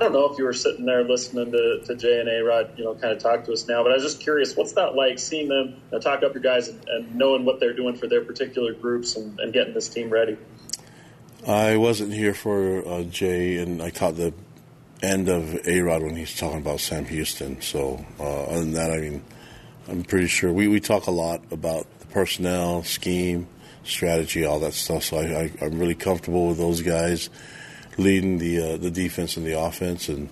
I don't know if you were sitting there listening to, to Jay and A Rod, you know, kind of talk to us now, but I was just curious, what's that like seeing them talk up your guys and, and, knowing what they're doing for their particular groups and, and getting this team ready? I wasn't here for uh, Jay, and I caught the end of A Rod when he's talking about Sam Houston. So, uh, other than that, I mean, I'm pretty sure we, we talk a lot about the personnel, scheme, strategy, all that stuff. So I, I, I'm really comfortable with those guys leading the uh, the defense and the offense, and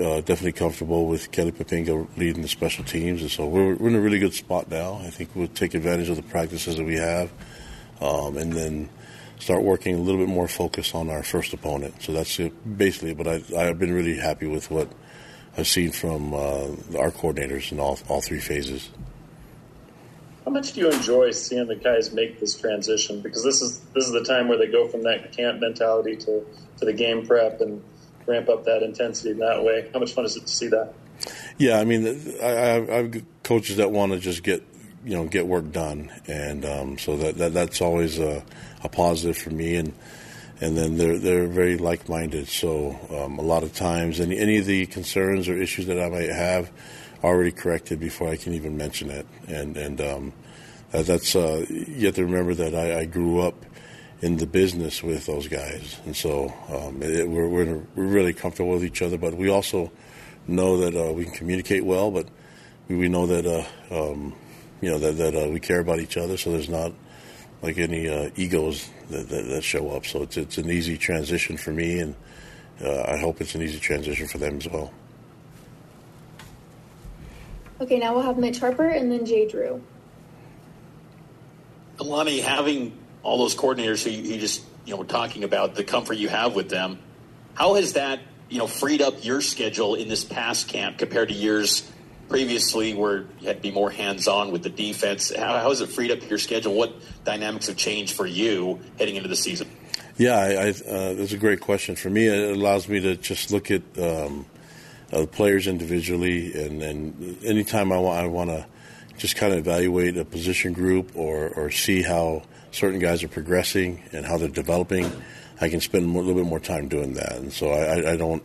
uh, definitely comfortable with Kelly Poppinga leading the special teams. And so we're, we're in a really good spot now. I think we'll take advantage of the practices that we have, um, and then start working a little bit more focus on our first opponent. So that's it, basically. But I, I've been really happy with what I've seen from uh, our coordinators in all all three phases. How much do you enjoy seeing the guys make this transition? Because this is this is the time where they go from that camp mentality to, to the game prep and ramp up that intensity in that way. How much fun is it to see that? Yeah, I mean, I, have coaches that want to just get you know get work done, and um, so that, that that's always a, a positive for me. And and then they're they're very like minded. So um, a lot of times, any any of the concerns or issues that I might have already corrected before I can even mention it. And and um, that's uh, you have to remember that I, I, grew up in the business with those guys, and so um, it, we're we're, we're, really comfortable with each other. But we also know that uh, we can communicate well, but we, we know that uh, um, you know that that uh, we care about each other. So there's not like any uh, egos that, that, that, show up. So it's it's an easy transition for me, and uh, I hope it's an easy transition for them as well. Okay, now we'll have Mitch Harper and then Jay Drew. Alani, having all those coordinators who you, just you know talking about the comfort you have with them, how has that you know freed up your schedule in this past camp compared to years previously where you had to be more hands-on with the defense? How, how has it freed up your schedule? What dynamics have changed for you heading into the season? Yeah, I, I, uh, that's a great question. For me, it allows me to just look at um, uh, players individually, and, anytime I want, I want to just kind of evaluate a position group or, or see how certain guys are progressing and how they're developing. I can spend a little bit more time doing that, and so I, I don't.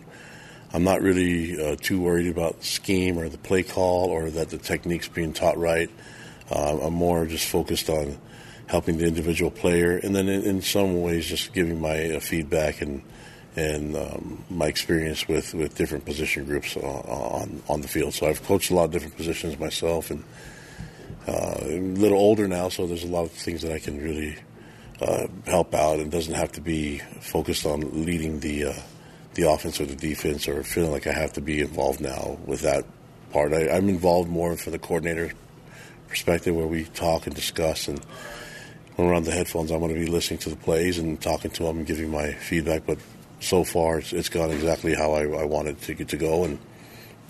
I'm not really uh, too worried about scheme or the play call or that the technique's being taught right. Uh, I'm more just focused on helping the individual player, and then in, in some ways just giving my uh, feedback and and um, my experience with, with different position groups on on the field. So I've coached a lot of different positions myself, and uh, a little older now, so there's a lot of things that I can really uh, help out, and doesn't have to be focused on leading the uh, the offense or the defense, or feeling like I have to be involved now with that part. I, I'm involved more from the coordinator perspective, where we talk and discuss and when we're on the headphones, I'm going to be listening to the plays and talking to them and giving my feedback. But so far it's, it's gone exactly how I, I wanted to to go, and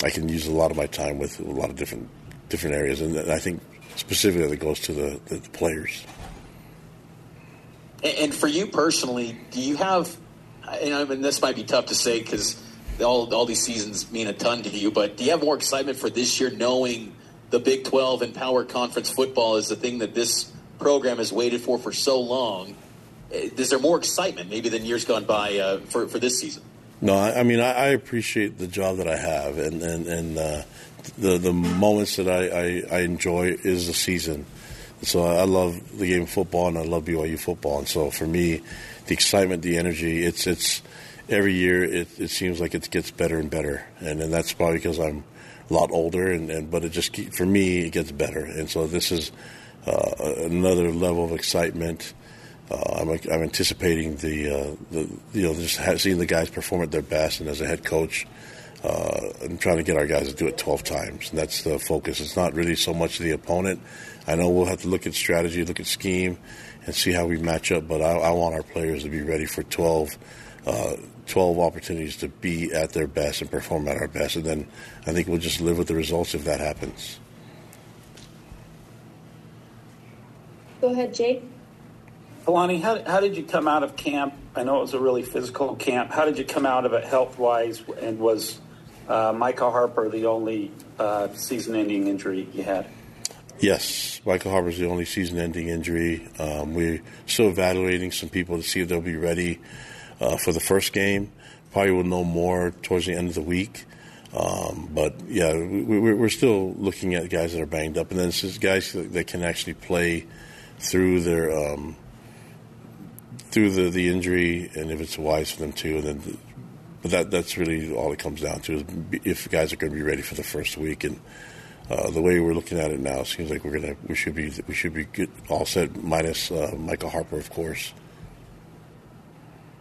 I can use a lot of my time with a lot of different different areas, and I think specifically that goes to the, the, the players. And for you personally, do you have? And I mean, this might be tough to say because all all these seasons mean a ton to you. But do you have more excitement for this year, knowing the Big Twelve and Power Conference football is the thing that this program has waited for for so long? Is there more excitement maybe than years gone by uh, for for this season? No, I, I mean I, I, appreciate the job that I have, and and, and uh, the the moments that I, I, I, enjoy is the season. So I love the game of football, and I love BYU football. And so for me, the excitement, the energy, it's it's every year it, it seems like it gets better and better, and and that's probably because I'm a lot older, and, and but it just for me it gets better, and so this is uh, another level of excitement uh, I'm, I'm, anticipating the, uh, the, you know just seeing the guys perform at their best, and as a head coach, uh, I'm trying to get our guys to do it 12 times, and that's the focus. It's not really so much the opponent. I know we'll have to look at strategy, look at scheme, and see how we match up. But I, I want our players to be ready for 12, uh, 12 opportunities to be at their best and perform at our best, and then I think we'll just live with the results if that happens. Go ahead, Jake. Alani, how, how did you come out of camp? I know it was a really physical camp. How did you come out of it health wise? And was uh, Micah Harper the only uh, season ending injury you had? Yes, Micah Harper is the only season ending injury. Um, we're still evaluating some people to see if they'll be ready uh, for the first game. probably will know more towards the end of the week. Um, but yeah, we, are still looking at guys that are banged up, and then it's guys that can actually play through their um, through the, the injury, and if it's wise for them to, and then. But that that's really all it comes down to is if guys are going to be ready for the first week, and uh, the way we're looking at it now, it seems like we're gonna we should be we should be good, all set minus uh, Micah Harper, of course.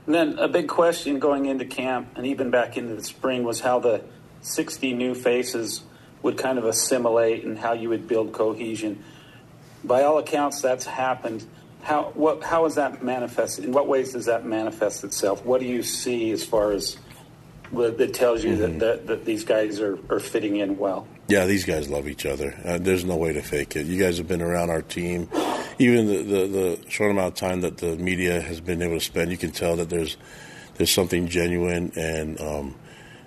And then a big question going into camp and even back into the spring was how the 60 new faces would kind of assimilate and how you would build cohesion. By all accounts, that's happened. How what how is that manifest? In what ways does that manifest itself? What do you see as far as that tells you mm-hmm. that, that, that these guys are, are fitting in well? Yeah, these guys love each other. Uh, there's no way to fake it. You guys have been around our team, even the, the, the short amount of time that the media has been able to spend. You can tell that there's there's something genuine and um,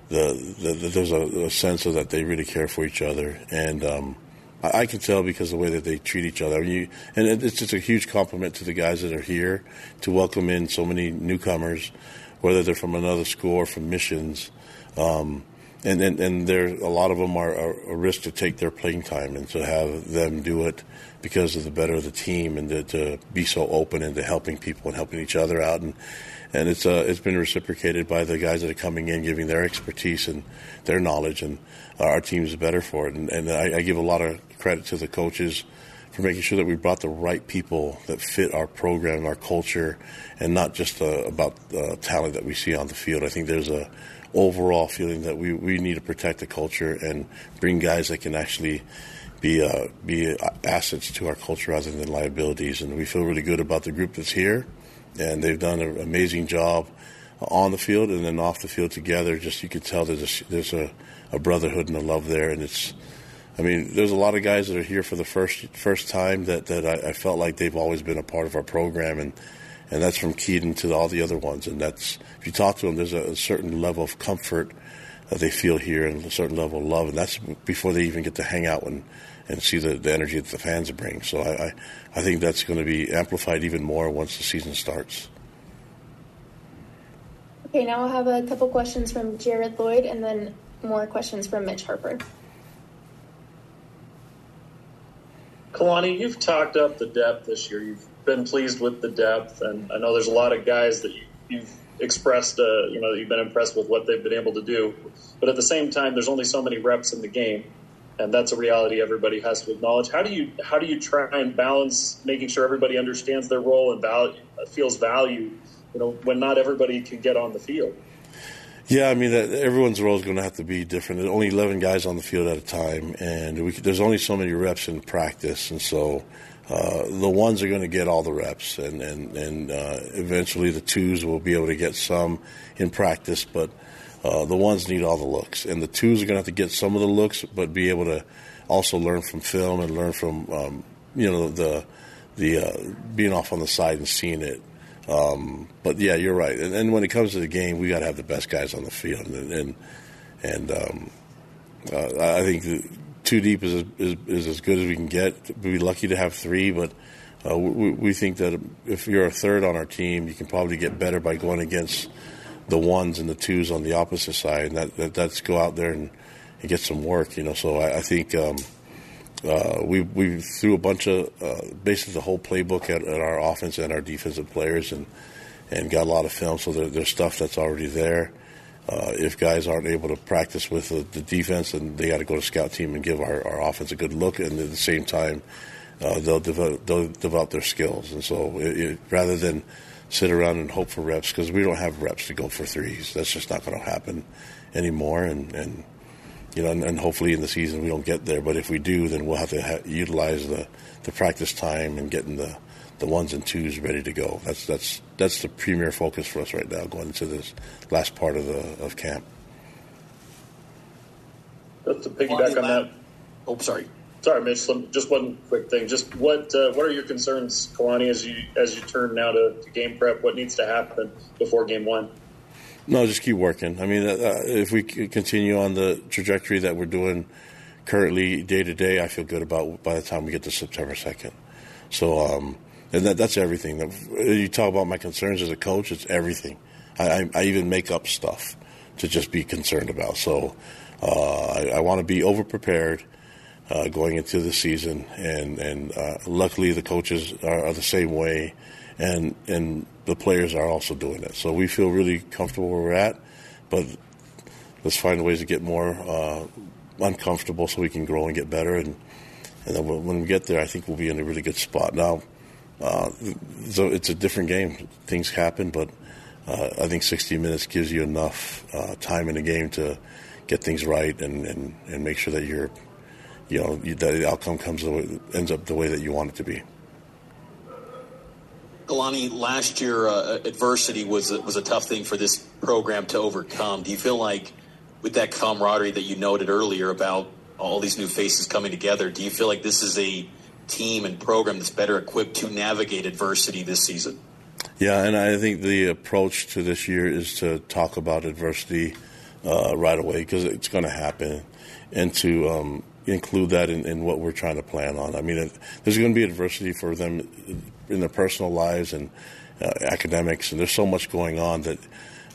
the, the, the, there's a, a, sense of that they really care for each other. And um, I, I, can tell because of the way that they treat each other. I mean, you, and it's just a huge compliment to the guys that are here to welcome in so many newcomers, whether they're from another school or from missions. Um, and and, and there a lot of them are, are, a risk to take their playing time and to have them do it because of the better of the team and to, to be so open into helping people and helping each other out and and it's uh, it's been reciprocated by the guys that are coming in giving their expertise and their knowledge and our team is better for it and, and I, I give a lot of credit to the coaches for making sure that we brought the right people that fit our program, and our culture, and not just uh, about uh, talent that we see on the field. I think there's a overall feeling that we, we need to protect the culture and bring guys that can actually be uh, be assets to our culture rather than liabilities. And we feel really good about the group that's here, and they've done an amazing job on the field and then off the field together. Just you can tell there's a, there's a, a brotherhood and a love there, and it's. I mean, there's a lot of guys that are here for the first first time that that I, I felt like they've always been a part of our program and and that's from Kedon to all the other ones. And that's if you talk to them, there's a, a certain level of comfort that they feel here and a certain level of love, and that's before they even get to hang out and and see the, the energy that the fans bring. So I, I, I think that's going to be amplified even more once the season starts. Okay, now I'll have a couple questions from Jared Lloyd and then more questions from Mitch Harper. Kalani, you've talked up the depth this year. You've been pleased with the depth, and I know there's a lot of guys that you've expressed, uh, you know, that you've been impressed with what they've been able to do. But at the same time, there's only so many reps in the game, and that's a reality everybody has to acknowledge. How do you how do you try and balance making sure everybody understands their role and value, feels value, you know, when not everybody can get on the field? Yeah, I mean, that, everyone's role is going to have to be different. There's only 11 guys on the field at a time, and we, there's only so many reps in practice, and so uh, the ones are going to get all the reps, and and and uh, eventually the twos will be able to get some in practice, but uh, the ones need all the looks, and the twos are going to have to get some of the looks, but be able to also learn from film and learn from um, you know the the uh, being off on the side and seeing it. Um, but yeah, you're right. And, and, when it comes to the game, we got to have the best guys on the field, and and, and um, uh, I think two deep is, is, is as good as we can get. We'd be lucky to have three, but uh, we, we, think that if you're a third on our team, you can probably get better by going against the ones and the twos on the opposite side, and that, that that's go out there and, and get some work. You know, so I, I think. Um, uh, we we threw a bunch of uh, basically the whole playbook at, at, our offense and our defensive players and and got a lot of film. So there, there's stuff that's already there. Uh, if guys aren't able to practice with the, the defense, then they got to go to scout team and give our, our offense a good look, and at the same time, uh, they'll develop they'll develop their skills. And so, it, it, rather than sit around and hope for reps, because we don't have reps to go for threes, that's just not going to happen anymore. And, and you know, and, and, hopefully in the season we don't get there. But if we do, then we'll have to ha- utilize the, the practice time and getting the the ones and twos ready to go. That's that's that's the premier focus for us right now, going into this last part of the of camp. Just to piggyback on that. Oh, sorry. Sorry, Mitch. Just one quick thing. Just what uh, what are your concerns, Kalani, as you as you turn now to, to, game prep? What needs to happen before game one? No, just keep working. I mean, uh, uh if we continue on the trajectory that we're doing currently, day to day, I feel good about by the time we get to September second. So, um, and that, that's everything. You talk about my concerns as a coach, it's everything. I, I, I even make up stuff to just be concerned about. So uh, I, I want to be over prepared. Uh, going into the season, and and uh, luckily the coaches are, are, the same way, and and the players are also doing it. So we feel really comfortable where we're at, but let's find ways to get more uh, uncomfortable so we can grow and get better. And and then when we get there, I think we'll be in a really good spot. Now, uh, so it's a different game. Things happen, but uh, I think 60 minutes gives you enough uh, time in the game to get things right and, and, and make sure that you're, you know, that the outcome comes the ends up the way that you want it to be. Kalani, last year uh, adversity was was a tough thing for this program to overcome. Do you feel like with that camaraderie that you noted earlier about all these new faces coming together, do you feel like this is a team and program that's better equipped to navigate adversity this season? Yeah, and I think the approach to this year is to talk about adversity uh, right away because it's going to happen, and to um, include that in, in, what we're trying to plan on. I mean, it, there's going to be adversity for them in their personal lives and uh, academics, and there's so much going on that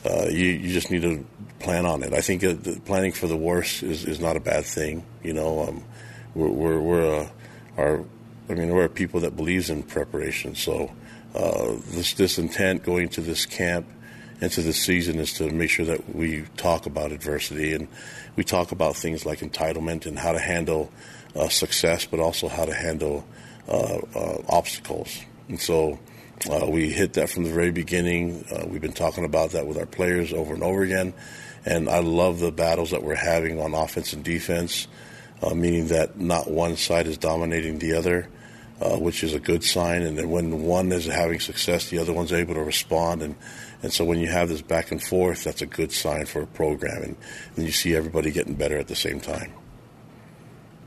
uh, you, you just need to plan on it. I think uh, planning for the worst is, is not a bad thing. You know, um, we're we're, we're uh, our, I mean, we're a people that believes in preparation. So uh, this this intent going to this camp into this season is to make sure that we talk about adversity and we talk about things like entitlement and how to handle uh, success, but also how to handle uh, obstacles. And so uh, we hit that from the very beginning. Uh, we've been talking about that with our players over and over again. And I love the battles that we're having on offense and defense, uh, meaning that not one side is dominating the other, uh, which is a good sign. And then when one is having success, the other one's able to respond. And, and so when you have this back and forth, that's a good sign for a program. And, and you see everybody getting better at the same time.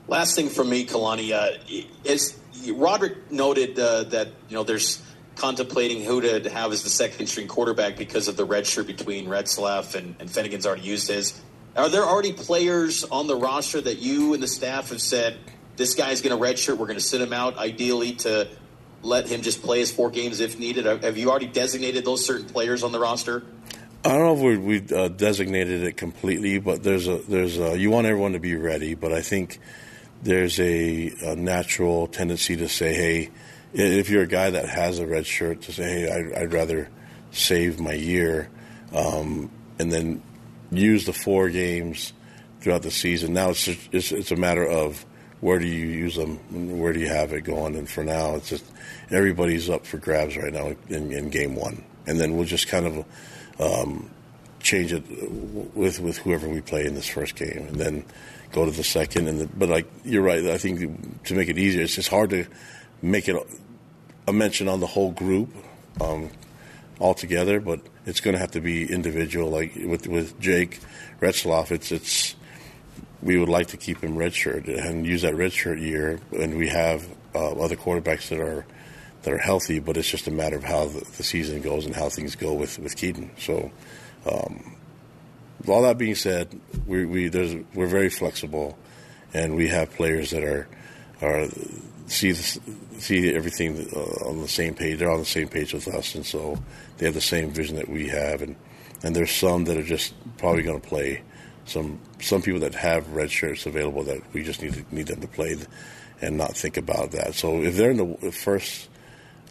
Last thing for me, Kalani, uh, is Roderick noted uh, that you know there's contemplating who to have as the second string quarterback because of the red shirt between Retzlaff and, and Fennegan's already used his. Are there already players on the roster that you and the staff have said this guy's going to redshirt? We're going to sit him out, ideally to let him just play his four games if needed. Have you already designated those certain players on the roster? I don't know if we, we uh, designated it completely, but there's a there's a, you want everyone to be ready. But I think there's a, a natural tendency to say, hey if you're a guy that has a red shirt, to say, hey, I'd, I'd rather save my year, um, and then use the four games throughout the season. Now it's, just, it's it's a matter of where do you use them, where do you have it going, and for now it's just everybody's up for grabs right now in, in game one, and then we'll just kind of um, change it with with whoever we play in this first game, and then go to the second. And the, but like you're right, I think to make it easier, it's just hard to make it a mention on the whole group um, altogether, but it's going to have to be individual. Like with with Jake Retzlaff. it's it's we would like to keep him redshirt and use that redshirt year, and we have uh, other quarterbacks that are that are healthy, but it's just a matter of how the, the season goes and how things go with with Kedon. So. Um, all that being said, we, we we're very flexible, and we have players that are are see see everything uh, on the same page. They're on the same page with us, and so they have the same vision that we have. And and there's some that are just probably going to play. Some some people that have red shirts available that we just need to, need them to play, and not think about that. So if they're in the first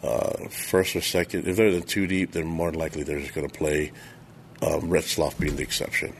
uh, first or second, if they're in the two deep, then more likely they're just going to play. Um, Retzlaff being the exception.